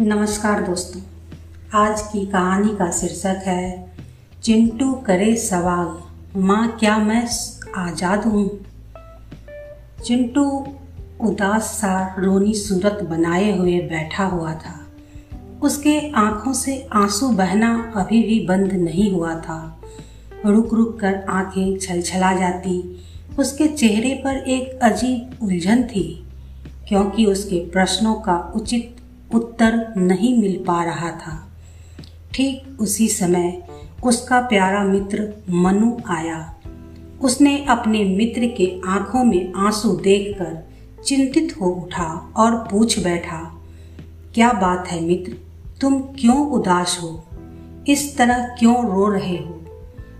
नमस्कार दोस्तों। आज की कहानी का शीर्षक है, चिंटू करे सवाल, माँ क्या मैं आज़ाद हूँ? चिंटू उदास सा रोनी सूरत बनाए हुए बैठा हुआ था। उसके आँखों से आँसू बहना अभी भी बंद नहीं हुआ था। रुक रुक कर आँखें छलछला जाती। उसके चेहरे पर एक अजीब उलझन थी, क्योंकि उसके प्रश्नों का उचित उत्तर नहीं मिल पा रहा था। ठीक उसी समय उसका प्यारा मित्र मनु आया। उसने अपने मित्र के आँखों में आँसू देखकर चिंतित हो उठा और पूछ बैठा, क्या बात है मित्र, तुम क्यों उदास हो? इस तरह क्यों रो रहे हो?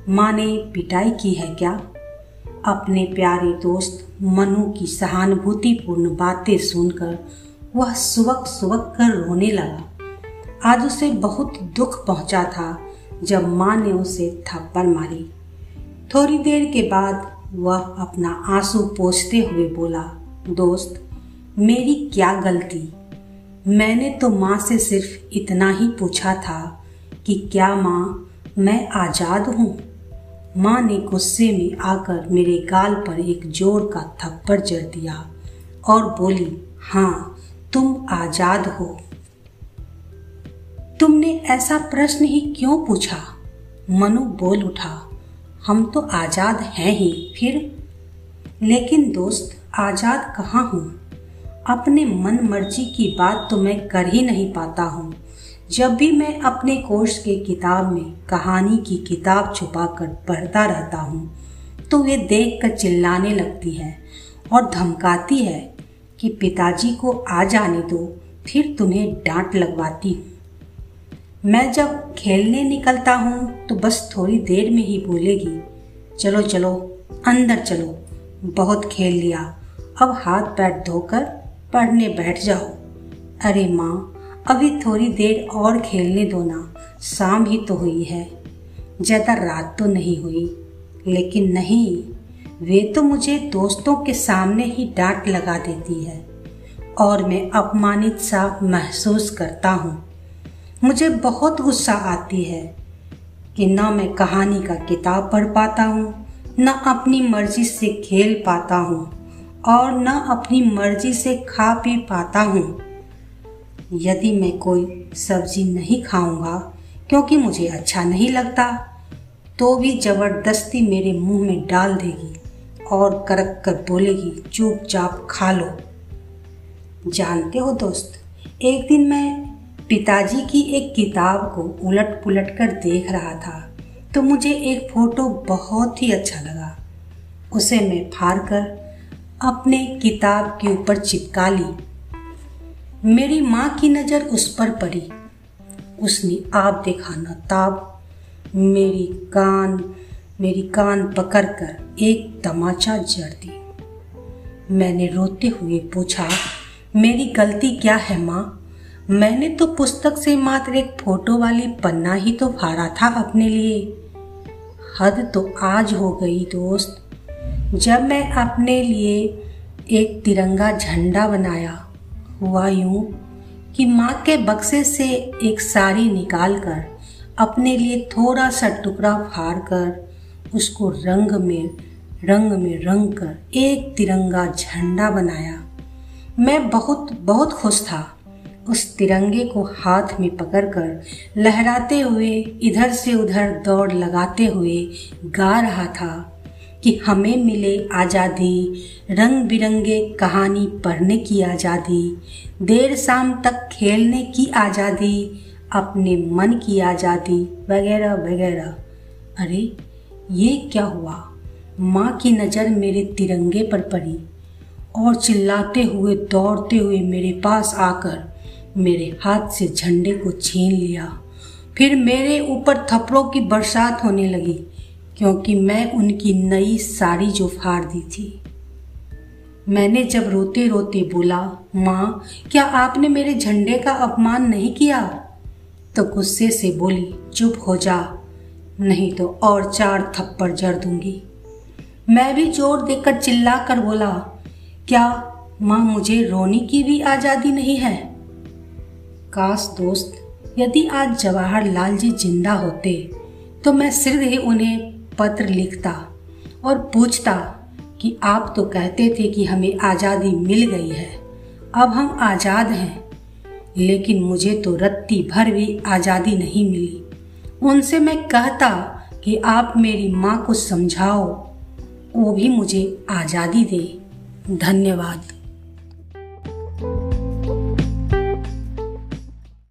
माँ ने पिटाई की है क्या? अपने प्यारे दोस्त मनु की सहानुभूतिपूर्ण बातें सुनकर वह सुबक सुबक कर रोने लगा। आज उसे बहुत दुख पहुँचा था जब माँ ने उसे थप्पड़ मारी। थोड़ी देर के बाद वह अपना आँसू पोछते हुए बोला, दोस्त, मेरी क्या गलती? मैंने तो माँ से सिर्फ़ इतना ही पूछा था कि क्या माँ, मैं आज़ाद हूँ? माँ ने गुस्से में आकर मेरे गाल पर एक ज़ोर का थप्पड़ जड़ दिया और बोली हाँ तुम आज़ाद हो। तुमने ऐसा प्रश्न ही क्यों पूछा? मनु बोल उठा, हम तो आज़ाद हैं ही, फिर? लेकिन दोस्त, आज़ाद कहाँ हूँ? अपने मन मर्ज़ी की बात तो मैं कर ही नहीं पाता हूँ। जब भी मैं अपने कोर्स के किताब में कहानी की किताब छुपाकर पढ़ता रहता हूँ तो वे देख कर चिल्लाने लगती है और धमकाती है कि पिताजी को आ जाने दो, फिर तुम्हें डांट लगवाती हूँ। मैं जब खेलने निकलता हूँ तो बस थोड़ी देर में ही बोलेगी, चलो चलो, अंदर चलो, बहुत खेल लिया, अब हाथ पैर धोकर पढ़ने बैठ जाओ। अरे माँ, अभी थोड़ी देर और खेलने दो ना, शाम ही तो हुई है, ज़्यादा रात तो नहीं हुई, लेकिन नहीं वे तो मुझे दोस्तों के सामने ही डांट लगा देती है और मैं अपमानित सा महसूस करता हूँ। मुझे बहुत गुस्सा आती है कि न मैं कहानी का किताब पढ़ पाता हूँ, न अपनी मर्ज़ी से खेल पाता हूँ और न अपनी मर्ज़ी से खा पी पाता हूँ। यदि मैं कोई सब्ज़ी नहीं खाऊँगा क्योंकि मुझे अच्छा नहीं लगता तो भी ज़बरदस्ती मेरे मुँह में डाल देगी। और करक कर बोलेगी, चुपचाप खा लो। जानते हो दोस्त, एक दिन मैं पिताजी की एक किताब को उलट पुलट कर देख रहा था तो मुझे एक फ़ोटो बहुत ही अच्छा लगा। उसे मैं फाड़ कर अपने किताब के ऊपर चिपका ली। मेरी माँ की नज़र उस पर पड़ी। उसने आप देखा न ताब मेरी कान मेरी कान पकड़कर एक तमाचा जड़ दी। मैंने रोते हुए पूछा, मेरी गलती क्या है, माँ? मैंने तो पुस्तक से मात्र एक फ़ोटो वाली पन्ना ही तो फाड़ा था अपने लिए। हद तो आज हो गई, दोस्त। जब मैं अपने लिए एक तिरंगा झंडा बनाया, हुआ यूँ कि माँ के बक्से से एक साड़ी निकालकर अपने लिए थोड़ा सा टुकड़ा फाड़ कर उसको रंग में रंग में रंग कर एक तिरंगा झंडा बनाया। मैं बहुत बहुत खुश था। उस तिरंगे को हाथ में पकड़कर लहराते हुए, इधर से उधर दौड़ लगाते हुए गा रहा था कि हमें मिले आज़ादी रंग बिरंगे कहानी पढ़ने की आज़ादी, देर शाम तक खेलने की आज़ादी, अपने मन की आज़ादी, वगैरह वगैरह। अरे ये क्या हुआ? माँ की नज़र मेरे तिरंगे पर पड़ी और चिल्लाते हुए, दौड़ते हुए मेरे पास आकर मेरे हाथ से झंडे को छीन लिया। फिर मेरे ऊपर थप्पड़ों की बरसात होने लगी, क्योंकि मैं उनकी नई साड़ी जो फाड़ दी थी। मैंने जब रोते रोते बोला, माँ, क्या आपने मेरे झंडे का अपमान नहीं किया? तो गुस्से से बोली, चुप हो जा नहीं तो और चार थप्पड़ जड़ दूँगी। मैं भी ज़ोर देकर चिल्ला कर बोला, क्या माँ, मुझे रोने की भी आज़ादी नहीं है? काश दोस्त, यदि आज जवाहरलाल जी ज़िंदा होते तो मैं सिर्फ़ ही उन्हें पत्र लिखता और पूछता कि आप तो कहते थे कि हमें आज़ादी मिल गई है, अब हम आज़ाद हैं, लेकिन मुझे तो रत्ती भर भी आज़ादी नहीं मिली। उनसे मैं कहता कि आप मेरी माँ को समझाओ, वो भी मुझे आज़ादी दे। धन्यवाद।